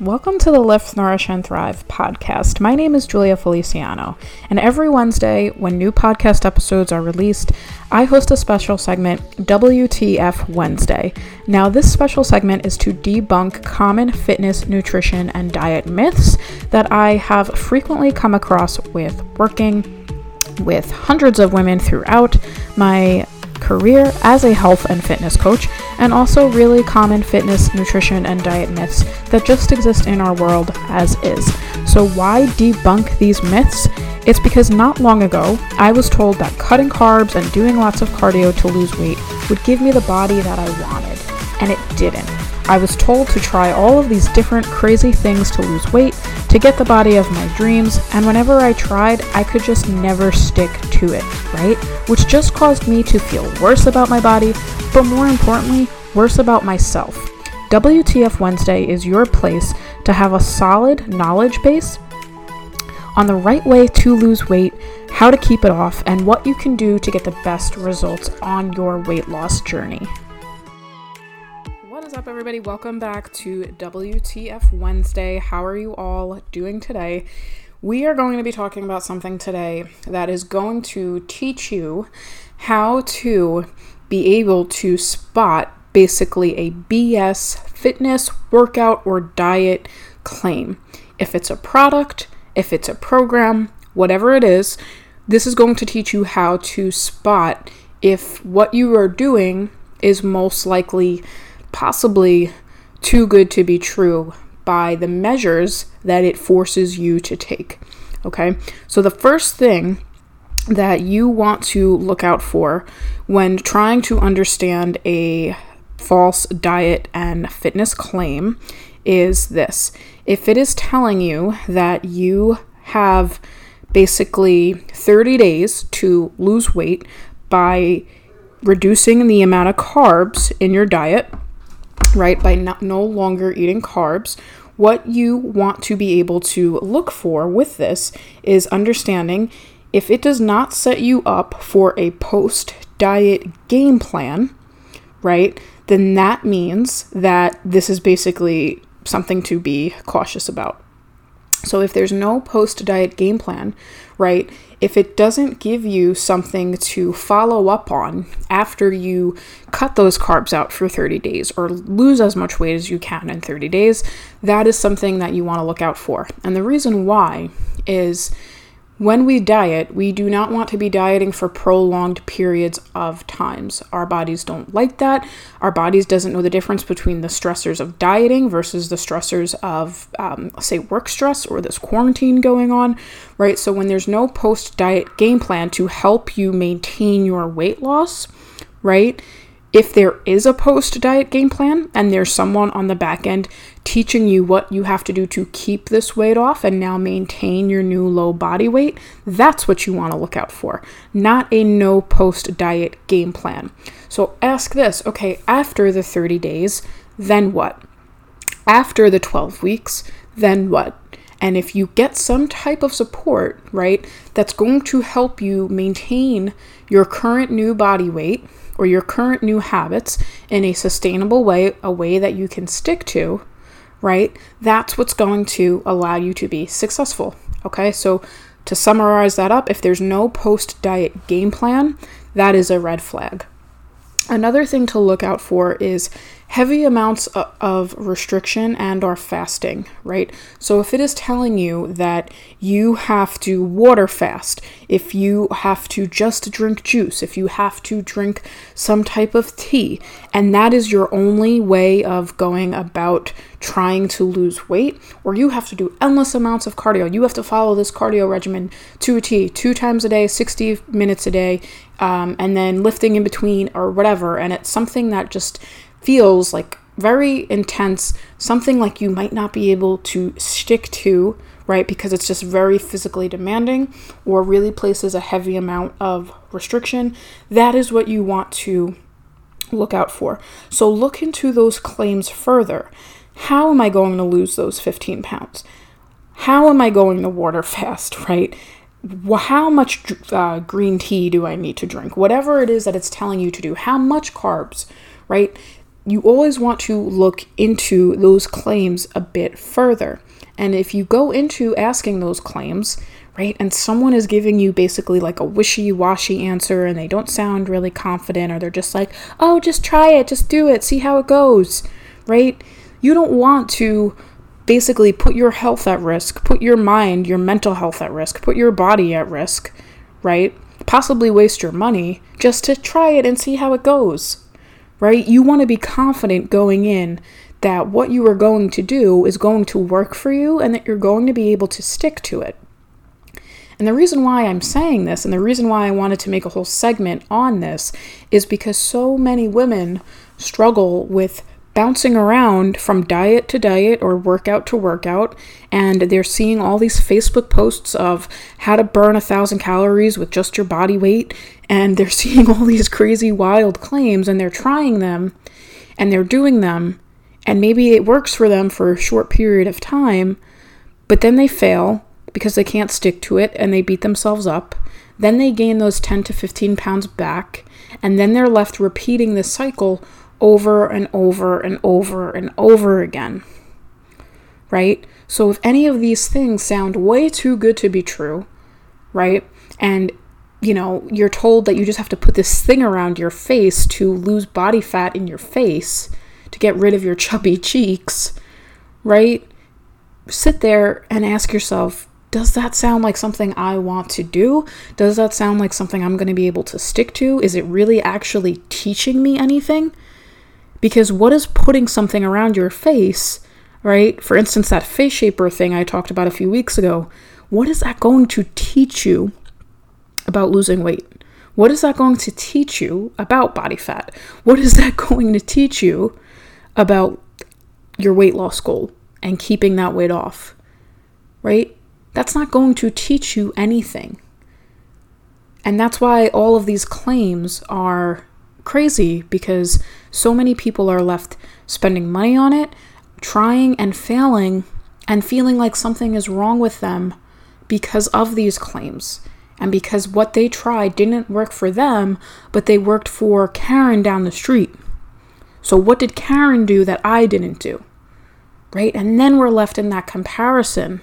Welcome to the Lift, Nourish, and Thrive podcast. My name is Julia Feliciano, and every Wednesday, when new podcast episodes are released, I host a special segment, WTF Wednesday. Now, this special segment is to debunk common fitness, nutrition, and diet myths that I have frequently come across with working with hundreds of women throughout my career as a health and fitness coach, and also really common fitness, nutrition, and diet myths that just exist in our world as is. So, why debunk these myths? It's because not long ago, I was told that cutting carbs and doing lots of cardio to lose weight would give me the body that I wanted, and it didn't. I was told to try all of these different crazy things to lose weight, to get the body of my dreams, and whenever I tried, I could just never stick to it, right? Which just caused me to feel worse about my body, but more importantly, worse about myself. WTF Wednesday is your place to have a solid knowledge base on the right way to lose weight, how to keep it off, and what you can do to get the best results on your weight loss journey. What is up, everybody? Welcome back to WTF Wednesday. How are you all doing today? We are going to be talking about something today that is going to teach you how to be able to spot basically a BS fitness, workout, or diet claim. If it's a product, if it's a program, whatever it is, this is going to teach you how to spot if what you are doing is most likely possibly too good to be true by the measures that it forces you to take. Okay, so the first thing that you want to look out for when trying to understand a false diet and fitness claim is this if it is telling you that you have basically 30 days to lose weight by reducing the amount of carbs in your diet right, by not, no longer eating carbs, what you want to be able to look for with this is understanding if it does not set you up for a post diet game plan, right, then that means that this is basically something to be cautious about. So if there's no post diet game plan, right, if it doesn't give you something to follow up on after you cut those carbs out for 30 days or lose as much weight as you can in 30 days, that is something that you want to look out for. And the reason why is when we diet, we do not want to be dieting for prolonged periods of times. Our bodies don't like that. Our bodies doesn't know the difference between the stressors of dieting versus the stressors of, um, say, work stress or this quarantine going on, right? So when there's no post-diet game plan to help you maintain your weight loss, right? if there is a post diet game plan and there's someone on the back end teaching you what you have to do to keep this weight off and now maintain your new low body weight, that's what you want to look out for, not a no post diet game plan. So ask this okay, after the 30 days, then what? After the 12 weeks, then what? And if you get some type of support, right, that's going to help you maintain your current new body weight or your current new habits in a sustainable way, a way that you can stick to, right? That's what's going to allow you to be successful. Okay, so to summarize that up, if there's no post diet game plan, that is a red flag. Another thing to look out for is heavy amounts of restriction and or fasting, right? So if it is telling you that you have to water fast, if you have to just drink juice, if you have to drink some type of tea, and that is your only way of going about trying to lose weight, or you have to do endless amounts of cardio. You have to follow this cardio regimen to a T, two times a day, 60 minutes a day, um, and then lifting in between or whatever. And it's something that just feels like very intense, something like you might not be able to stick to, right? Because it's just very physically demanding or really places a heavy amount of restriction. That is what you want to look out for. So look into those claims further. How am I going to lose those 15 pounds? How am I going to water fast, right? How much uh, green tea do I need to drink? Whatever it is that it's telling you to do, how much carbs, right? You always want to look into those claims a bit further. And if you go into asking those claims, right, and someone is giving you basically like a wishy washy answer and they don't sound really confident or they're just like, oh, just try it, just do it, see how it goes, right? You don't want to basically put your health at risk, put your mind, your mental health at risk, put your body at risk, right? Possibly waste your money just to try it and see how it goes, right? You want to be confident going in that what you are going to do is going to work for you and that you're going to be able to stick to it. And the reason why I'm saying this and the reason why I wanted to make a whole segment on this is because so many women struggle with bouncing around from diet to diet or workout to workout, and they're seeing all these Facebook posts of how to burn a thousand calories with just your body weight, and they're seeing all these crazy, wild claims, and they're trying them and they're doing them, and maybe it works for them for a short period of time, but then they fail because they can't stick to it and they beat themselves up. Then they gain those 10 to 15 pounds back, and then they're left repeating this cycle over and over and over and over again. Right? So, if any of these things sound way too good to be true, right? And you know, you're told that you just have to put this thing around your face to lose body fat in your face to get rid of your chubby cheeks, right? Sit there and ask yourself, does that sound like something I want to do? Does that sound like something I'm going to be able to stick to? Is it really actually teaching me anything? Because what is putting something around your face, right? For instance, that face shaper thing I talked about a few weeks ago, what is that going to teach you about losing weight? What is that going to teach you about body fat? What is that going to teach you about your weight loss goal and keeping that weight off? Right? That's not going to teach you anything. And that's why all of these claims are crazy because so many people are left spending money on it, trying and failing, and feeling like something is wrong with them because of these claims. And because what they tried didn't work for them, but they worked for Karen down the street. So, what did Karen do that I didn't do? Right? And then we're left in that comparison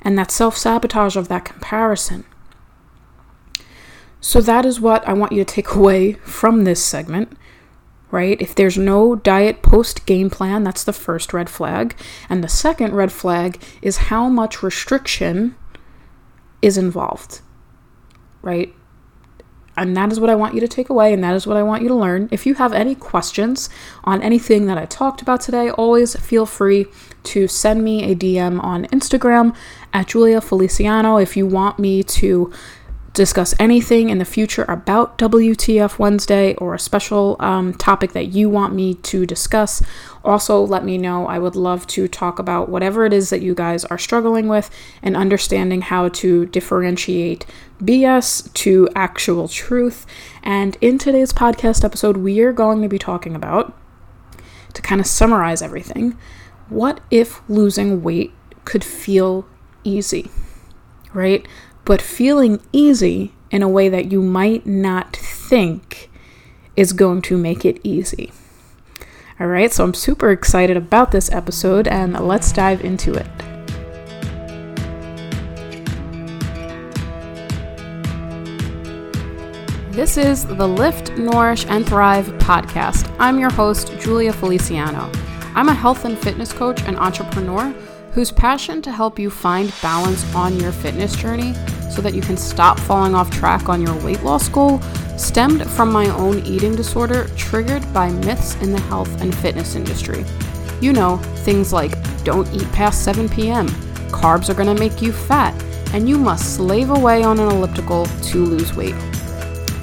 and that self sabotage of that comparison. So, that is what I want you to take away from this segment, right? If there's no diet post game plan, that's the first red flag. And the second red flag is how much restriction is involved, right? And that is what I want you to take away, and that is what I want you to learn. If you have any questions on anything that I talked about today, always feel free to send me a DM on Instagram at Julia Feliciano if you want me to discuss anything in the future about WTF Wednesday or a special um, topic that you want me to discuss, also let me know. I would love to talk about whatever it is that you guys are struggling with and understanding how to differentiate BS to actual truth. And in today's podcast episode, we are going to be talking about, to kind of summarize everything, what if losing weight could feel easy, right? But feeling easy in a way that you might not think is going to make it easy. All right, so I'm super excited about this episode, and let's dive into it. This is the Lift, Nourish, and Thrive podcast. I'm your host, Julia Feliciano. I'm a health and fitness coach and entrepreneur whose passion to help you find balance on your fitness journey so that you can stop falling off track on your weight loss goal stemmed from my own eating disorder triggered by myths in the health and fitness industry. You know, things like don't eat past 7 p.m., carbs are going to make you fat, and you must slave away on an elliptical to lose weight.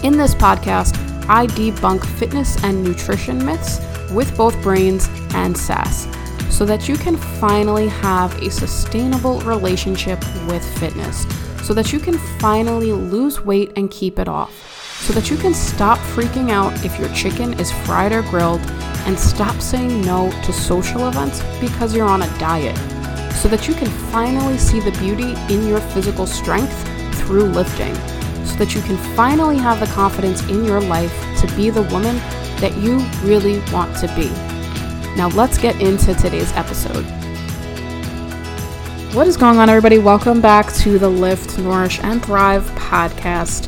In this podcast, I debunk fitness and nutrition myths with both brains and sass so that you can finally have a sustainable relationship with fitness so that you can finally lose weight and keep it off, so that you can stop freaking out if your chicken is fried or grilled, and stop saying no to social events because you're on a diet, so that you can finally see the beauty in your physical strength through lifting, so that you can finally have the confidence in your life to be the woman that you really want to be. Now, let's get into today's episode. What is going on, everybody? Welcome back to the Lift, Nourish, and Thrive podcast.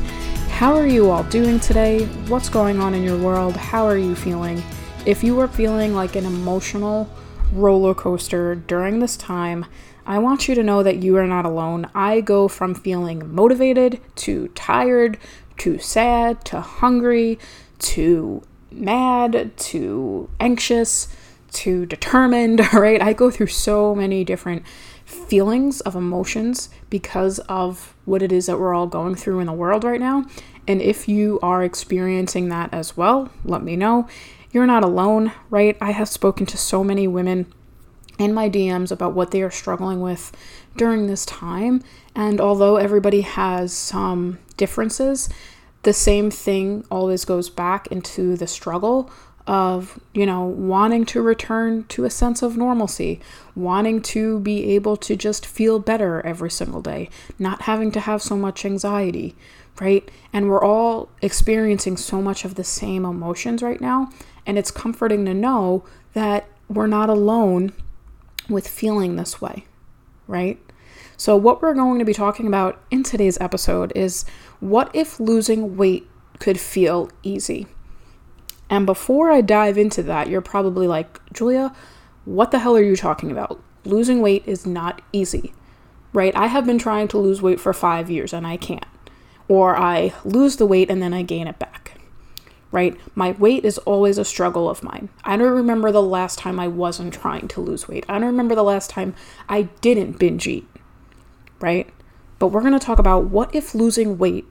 How are you all doing today? What's going on in your world? How are you feeling? If you are feeling like an emotional roller coaster during this time, I want you to know that you are not alone. I go from feeling motivated to tired to sad to hungry to mad to anxious to determined, right? I go through so many different feelings of emotions because of what it is that we're all going through in the world right now. And if you are experiencing that as well, let me know. You're not alone, right? I have spoken to so many women in my DMs about what they are struggling with during this time. And although everybody has some differences, the same thing always goes back into the struggle of, you know, wanting to return to a sense of normalcy, wanting to be able to just feel better every single day, not having to have so much anxiety, right? And we're all experiencing so much of the same emotions right now. And it's comforting to know that we're not alone with feeling this way, right? So, what we're going to be talking about in today's episode is what if losing weight could feel easy? And before I dive into that, you're probably like, Julia, what the hell are you talking about? Losing weight is not easy, right? I have been trying to lose weight for five years and I can't. Or I lose the weight and then I gain it back, right? My weight is always a struggle of mine. I don't remember the last time I wasn't trying to lose weight. I don't remember the last time I didn't binge eat, right? But we're to talk about what if losing weight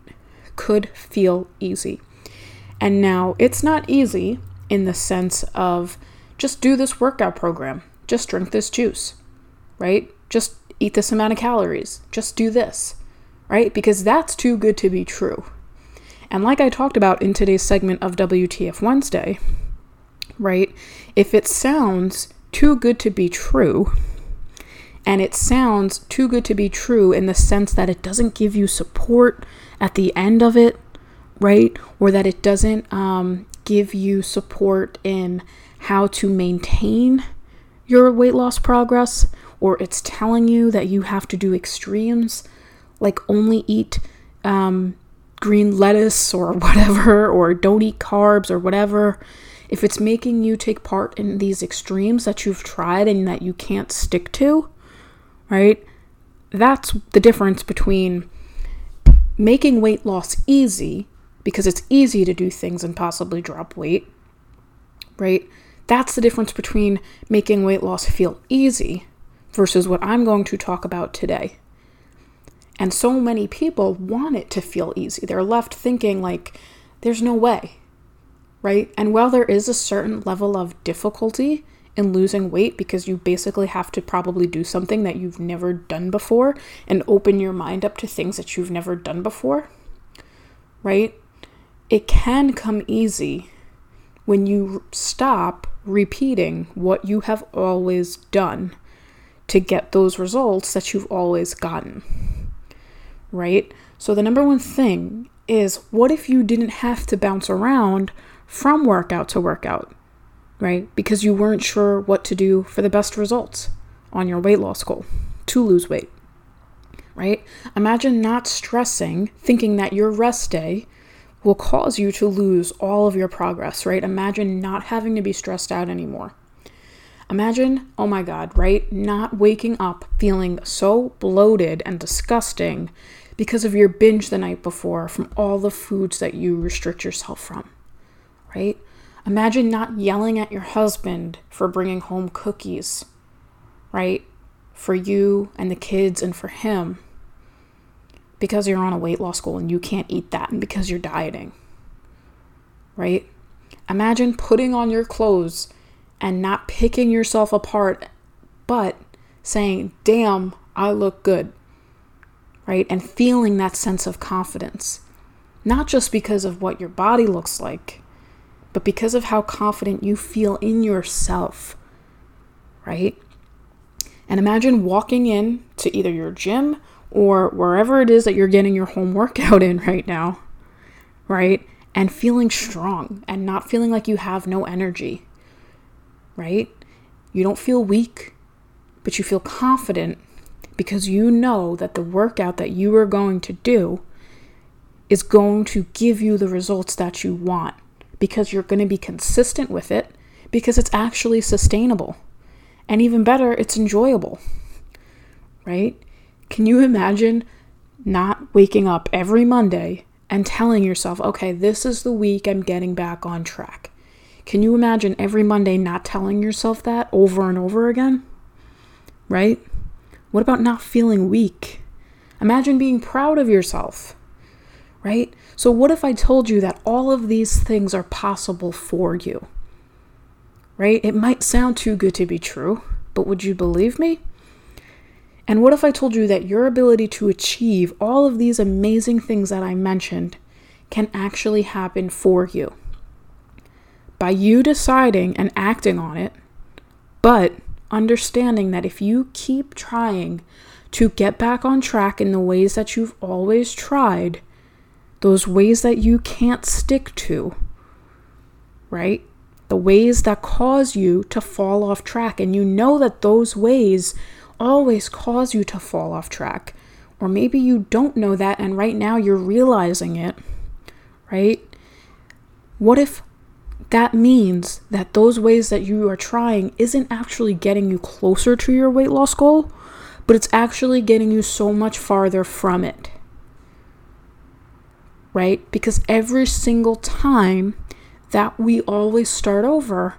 could feel easy. And now it's not easy in the sense of just do this workout program, just drink this juice, right? Just eat this amount of calories, just do this, right? Because that's too good to be true. And like I talked about in today's segment of WTF Wednesday, right? If it sounds too good to be true, and it sounds too good to be true in the sense that it doesn't give you support at the end of it, right? Or that it doesn't um, give you support in how to maintain your weight loss progress, or it's telling you that you have to do extremes, like only eat um, green lettuce or whatever, or don't eat carbs or whatever. If it's making you take part in these extremes that you've tried and that you can't stick to, right? That's the difference between making weight loss easy because it's easy to do things and possibly drop weight, right? That's the difference between making weight loss feel easy versus what I'm going to talk about today. And so many people want it to feel easy. They're left thinking, like, there's no way, right? And while there is a certain level of difficulty in losing weight because you basically have to probably do something that you've never done before and open your mind up to things that you've never done before, right? It can come easy when you stop repeating what you have always done to get those results that you've always gotten, right? So, the number one thing is what if you didn't have to bounce around from workout to workout? right? Because you weren't sure what to do for the best results on your weight loss goal to lose weight, right? Imagine not stressing, thinking that your rest day will cause you to lose all of your progress, right? Imagine not having to be stressed out anymore. Imagine, oh my God, right? Not waking up feeling so bloated and disgusting because of your binge the night before from all the foods that you restrict yourself from, right? Imagine not yelling at your husband for bringing home cookies, right? For you and the kids and for him because you're on a weight loss goal and you can't eat that and because you're dieting, right? Imagine putting on your clothes and not picking yourself apart, but saying, damn, I look good, right? And feeling that sense of confidence, not just because of what your body looks like but because of how confident you feel in yourself, right? And imagine walking in to either your gym or wherever it is that you're getting your home workout in right now, right? and feeling strong and not feeling like you have no energy, right? You don't feel weak, but you feel confident because you know that the workout that you are going to do is going to give you the results that you want because you're going to be consistent with it because it's actually sustainable. And even better, it's enjoyable, right? Can you imagine not waking up every Monday and telling yourself, okay, this is the week I'm getting back on track? Can you imagine every Monday not telling yourself that over and over again? Right? What about not feeling weak? Imagine being proud of yourself, right? So, what if I told you that all of these things are possible for you? Right? It might sound too good to be true, but would you believe me? And what if I told you that your ability to achieve all of these amazing things that I mentioned can actually happen for you? By you deciding and acting on it, but understanding that if you keep trying to get back on track in the ways that you've always tried, those ways that you can't stick to, right? The ways that cause you to fall off track, and you know that those ways always cause you to fall off track. Or maybe you don't know that and right now you're realizing it, right? What if that means that those ways that you are trying isn't actually getting you closer to your weight loss goal, but it's actually getting you so much farther from it? Right? Because every single time that we always start over,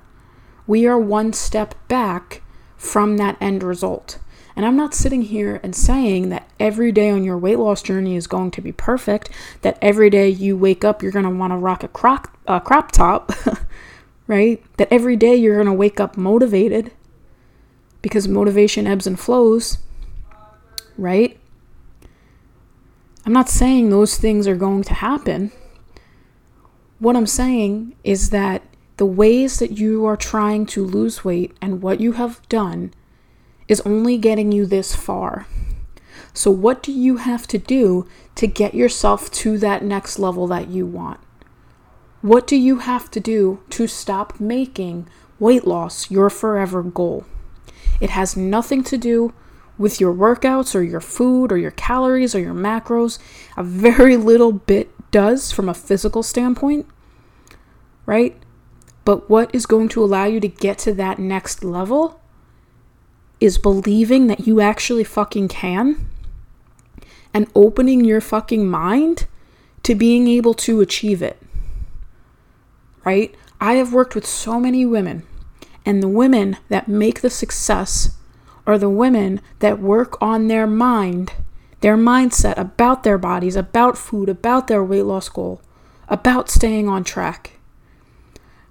we are one step back from that end result. And I'm not sitting here and saying that every day on your weight loss journey is going to be perfect, that every day you wake up, you're going to want to rock a crop, a crop top, right? That every day you're going to wake up motivated because motivation ebbs and flows, right? I'm not saying those things are going to happen. What I'm saying is that the ways that you are trying to lose weight and what you have done is only getting you this far. So, what do you have to do to get yourself to that next level that you want? What do you have to do to stop making weight loss your forever goal? It has nothing to do with your workouts or your food or your calories or your macros. A very little bit does from a physical standpoint, right? But what is going to allow you to get to that next level is believing that you actually fucking can and opening your fucking mind to being able to achieve it. Right? I have worked with so many women, and the women that make the success are the women that work on their mind, their mindset about their bodies, about food, about their weight loss goal, about staying on track.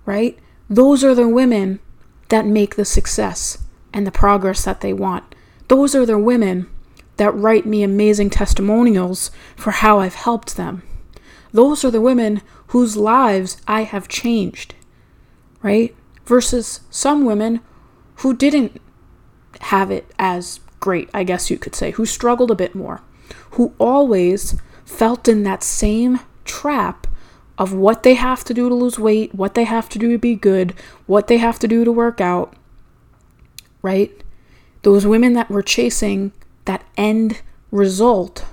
Right? Those are the women that make the success and the progress that they want. Those are the women that write me amazing testimonials for how I've helped them. Those are the women whose lives I have changed, right? Versus some women who didn't have it as great, I guess you could say, who struggled a bit more, who always felt in that same trap of what they have to do to lose weight, what they have to do to be good, what they have to do to work out, right? Those women that were chasing that end result,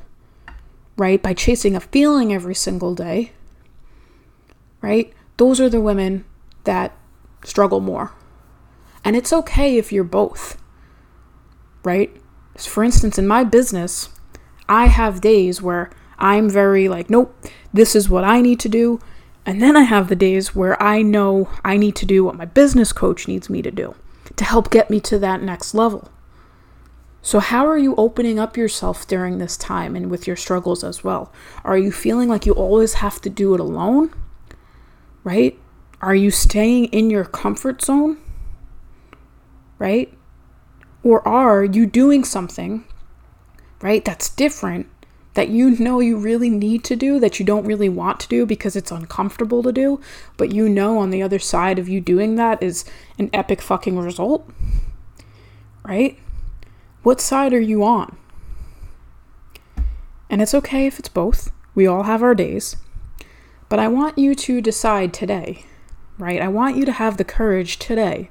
right? By chasing a feeling every single day, right? Those are the women that struggle more. And it's okay if you're both, right? For instance, in my business, I have days where I'm very like, nope, this is what I need to do. And then I have the days where I know I need to do what my business coach needs me to do to help get me to that next level. So, how are you opening up yourself during this time and with your struggles as well? Are you feeling like you always have to do it alone? Right? Are you staying in your comfort zone? Right? Or are you doing something, right, that's different that you know you really need to do, that you don't really want to do because it's uncomfortable to do, but you know on the other side of you doing that is an epic fucking result? Right? What side are you on? And it's okay if it's both. We all have our days. But I want you to decide today, right? I want you to have the courage today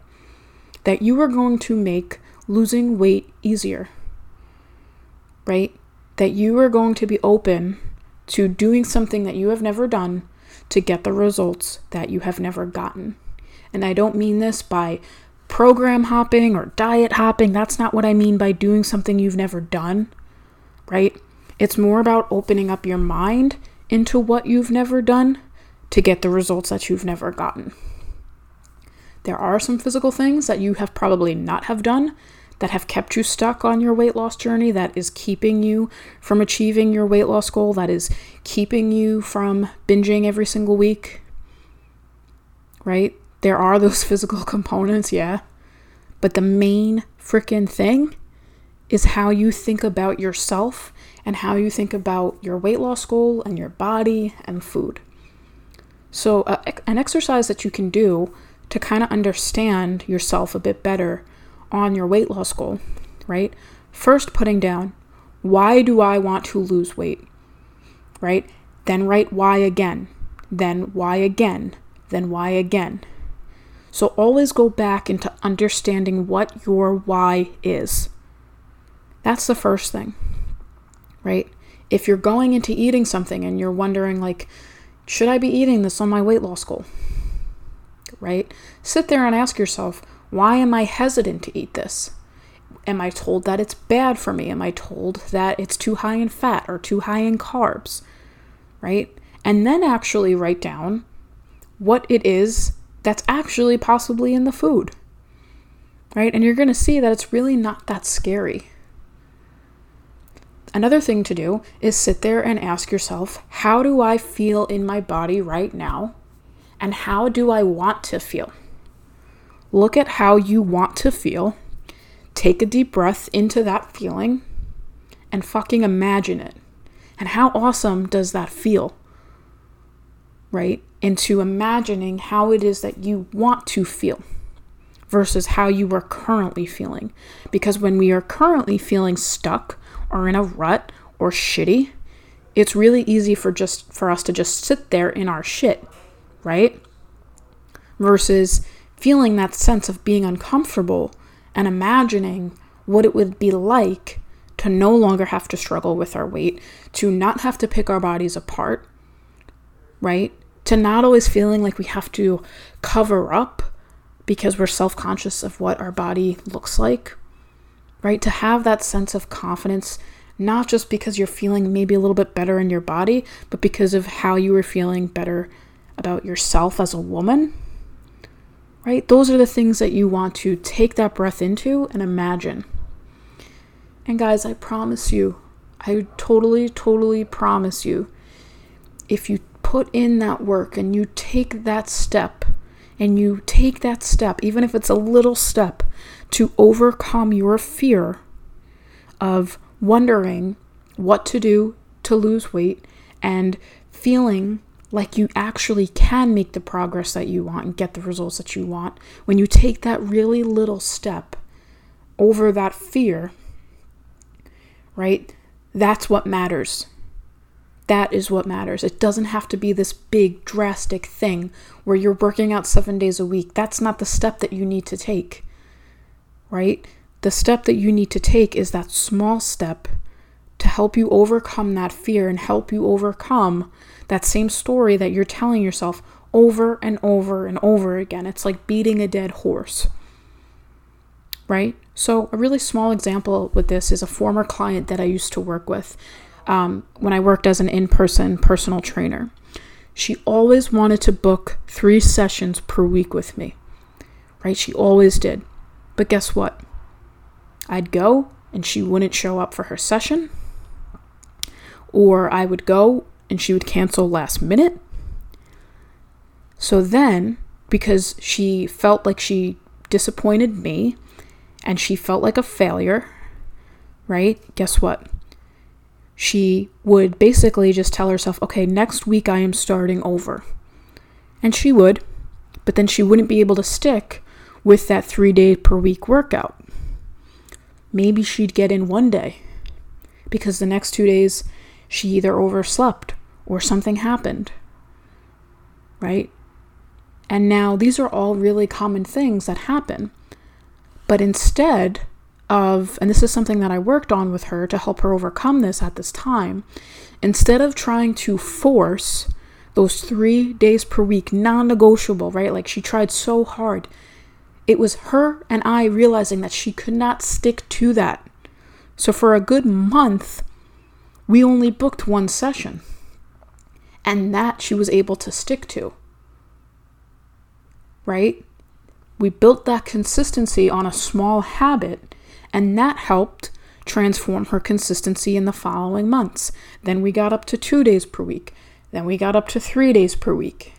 that you are going to make losing weight easier, right? That you are going to be open to doing something that you have never done to get the results that you have never gotten. And I don't mean this by program hopping or diet hopping. That's not what I mean by doing something you've never done, right? It's more about opening up your mind into what you've never done to get the results that you've never gotten. There are some physical things that you have probably not have done that have kept you stuck on your weight loss journey that is keeping you from achieving your weight loss goal that is keeping you from binging every single week. Right? There are those physical components, yeah. But the main freaking thing is how you think about yourself and how you think about your weight loss goal and your body and food. So, uh, an exercise that you can do to kind of understand yourself a bit better on your weight loss goal, right? First, putting down why do I want to lose weight, right? Then write why again, then why again, then why again. So always go back into understanding what your why is. That's the first thing right? If you're going into eating something and you're wondering, like, should I be eating this on my weight loss goal? Right? Sit there and ask yourself, why am I hesitant to eat this? Am I told that it's bad for me? Am I told that it's too high in fat or too high in carbs? Right? And then actually write down what it is that's actually possibly in the food. Right? And you're going to see that it's really not that scary. Another thing to do is sit there and ask yourself, how do I feel in my body right now? And how do I want to feel? Look at how you want to feel. Take a deep breath into that feeling and fucking imagine it. And how awesome does that feel? Right? Into imagining how it is that you want to feel versus how you are currently feeling. Because when we are currently feeling stuck, or in a rut or shitty, it's really easy for just for us to just sit there in our shit, right? Versus feeling that sense of being uncomfortable and imagining what it would be like to no longer have to struggle with our weight, to not have to pick our bodies apart, right? To not always feeling like we have to cover up because we're self conscious of what our body looks like right? To have that sense of confidence, not just because you're feeling maybe a little bit better in your body, but because of how you were feeling better about yourself as a woman, right? Those are the things that you want to take that breath into and imagine. And guys, I promise you, I totally, totally promise you, if you put in that work and you take that step, and you take that step, even if it's a little step, to overcome your fear of wondering what to do to lose weight and feeling like you actually can make the progress that you want and get the results that you want, when you take that really little step over that fear, right? That's what matters. That is what matters. It doesn't have to be this big, drastic thing where you're working out seven days a week. That's not the step that you need to take right? The step that you need to take is that small step to help you overcome that fear and help you overcome that same story that you're telling yourself over and over and over again. It's like beating a dead horse, right? So, a really small example with this is a former client that I used to work with um, when I worked as an in person personal trainer. She always wanted to book three sessions per week with me, right? She always did. But guess what? I'd go and she wouldn't show up for her session, or I would go and she would cancel last minute. So then, because she felt like she disappointed me and she felt like a failure, right? Guess what? She would basically just tell herself, okay, next week I am starting over. And she would, but then she wouldn't be able to stick with that three day per week workout. Maybe she'd get in one day because the next two days she either overslept or something happened, right? And now these are all really common things that happen. But instead of, and this is something that I worked on with her to help her overcome this at this time, instead of trying to force those three days per week, non negotiable, right? Like she tried so hard. It was her and I realizing that she could not stick to that. So for a good month, we only booked one session. And that she was able to stick to. Right? We built that consistency on a small habit, and that helped transform her consistency in the following months. Then we got up to two days per week. Then we got up to three days per week.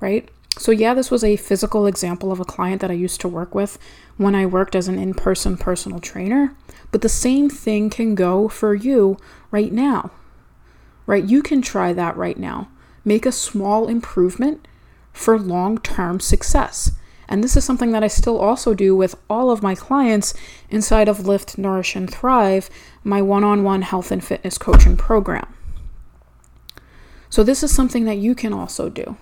Right? So, yeah, this was a physical example of a client that I used to work with when I worked as an in person personal trainer. But the same thing can go for you right now. Right? You can try that right now. Make a small improvement for long term success. And this is something that I still also do with all of my clients inside of Lift, Nourish, and Thrive, my one on one health and fitness coaching program. So, this is something that you can also do.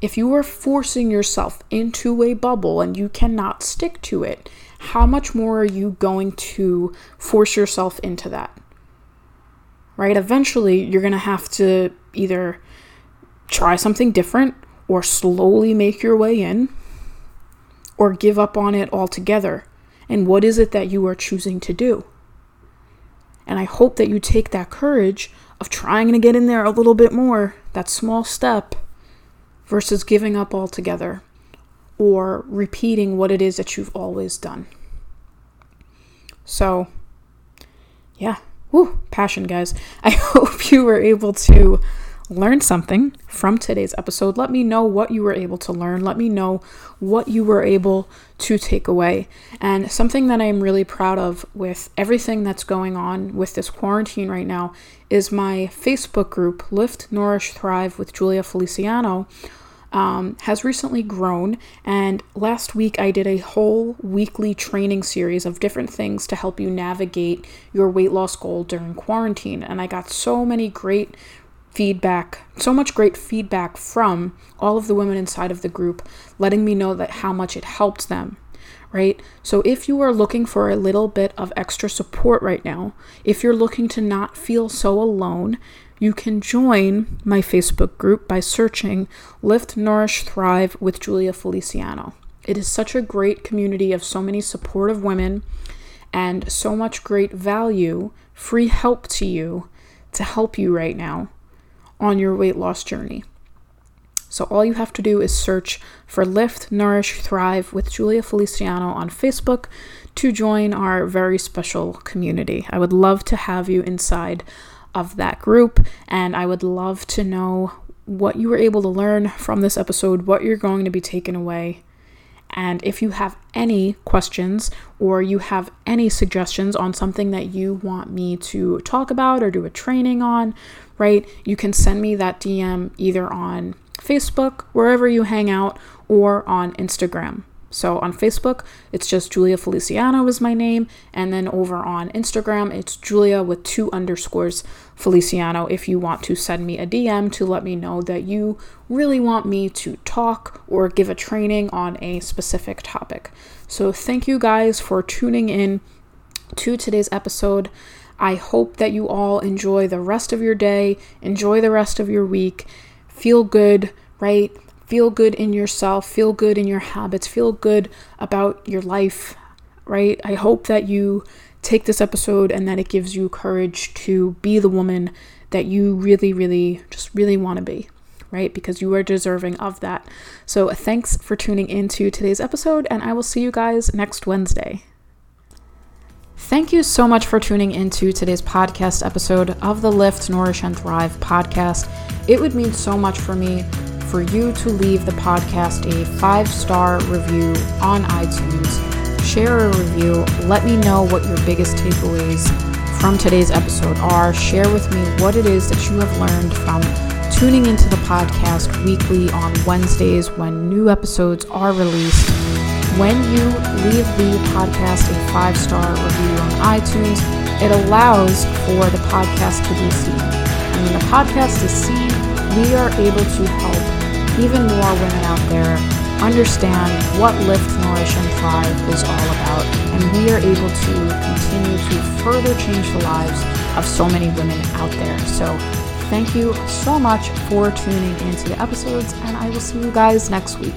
If you are forcing yourself into a bubble and you cannot stick to it, how much more are you going to force yourself into that? Right? Eventually, you're going to have to either try something different or slowly make your way in or give up on it altogether. And what is it that you are choosing to do? And I hope that you take that courage of trying to get in there a little bit more, that small step, versus giving up altogether or repeating what it is that you've always done. So, yeah, woo, passion, guys. I hope you were able to learn something from today's episode. Let me know what you were able to learn. Let me know what you were able to take away. And something that I'm really proud of with everything that's going on with this quarantine right now is my Facebook group, Lift, Nourish, Thrive with Julia Feliciano. Um, has recently grown, and last week I did a whole weekly training series of different things to help you navigate your weight loss goal during quarantine. And I got so many great feedback, so much great feedback from all of the women inside of the group, letting me know that how much it helped them. Right? So, if you are looking for a little bit of extra support right now, if you're looking to not feel so alone, you can join my Facebook group by searching Lift, Nourish, Thrive with Julia Feliciano. It is such a great community of so many supportive women and so much great value, free help to you to help you right now on your weight loss journey. So, all you have to do is search for Lift, Nourish, Thrive with Julia Feliciano on Facebook to join our very special community. I would love to have you inside of that group, and I would love to know what you were able to learn from this episode, what you're going to be taking away. And if you have any questions or you have any suggestions on something that you want me to talk about or do a training on, right? You can send me that DM either on Facebook, wherever you hang out, or on Instagram. So on Facebook, it's just Julia Feliciano is my name. And then over on Instagram, it's Julia with two underscores Feliciano if you want to send me a DM to let me know that you really want me to talk or give a training on a specific topic. So thank you guys for tuning in to today's episode. I hope that you all enjoy the rest of your day, enjoy the rest of your week, feel good, right? Feel good in yourself, feel good in your habits, feel good about your life, right? I hope that you take this episode and that it gives you courage to be the woman that you really, really, just really want to be right? Because you are deserving of that. So, thanks for tuning into today's episode, and I will see you guys next Wednesday. Thank you so much for tuning into today's podcast episode of the Lift, Nourish, and Thrive podcast. It would mean so much for me for you to leave the podcast a five star review on iTunes. Share a review. Let me know what your biggest takeaways from today's episode are. Share with me what it is that you have learned from tuning into the podcast weekly on Wednesdays when new episodes are released when you leave the podcast a five star review on iTunes, it allows for the podcast to be seen. And when the podcast is seen, we are able to help even more women out there understand what Lift, Nourish, and Thrive is all about. And we are able to continue to further change the lives of so many women out there. So thank you so much for tuning into the episodes, and I will see you guys next week.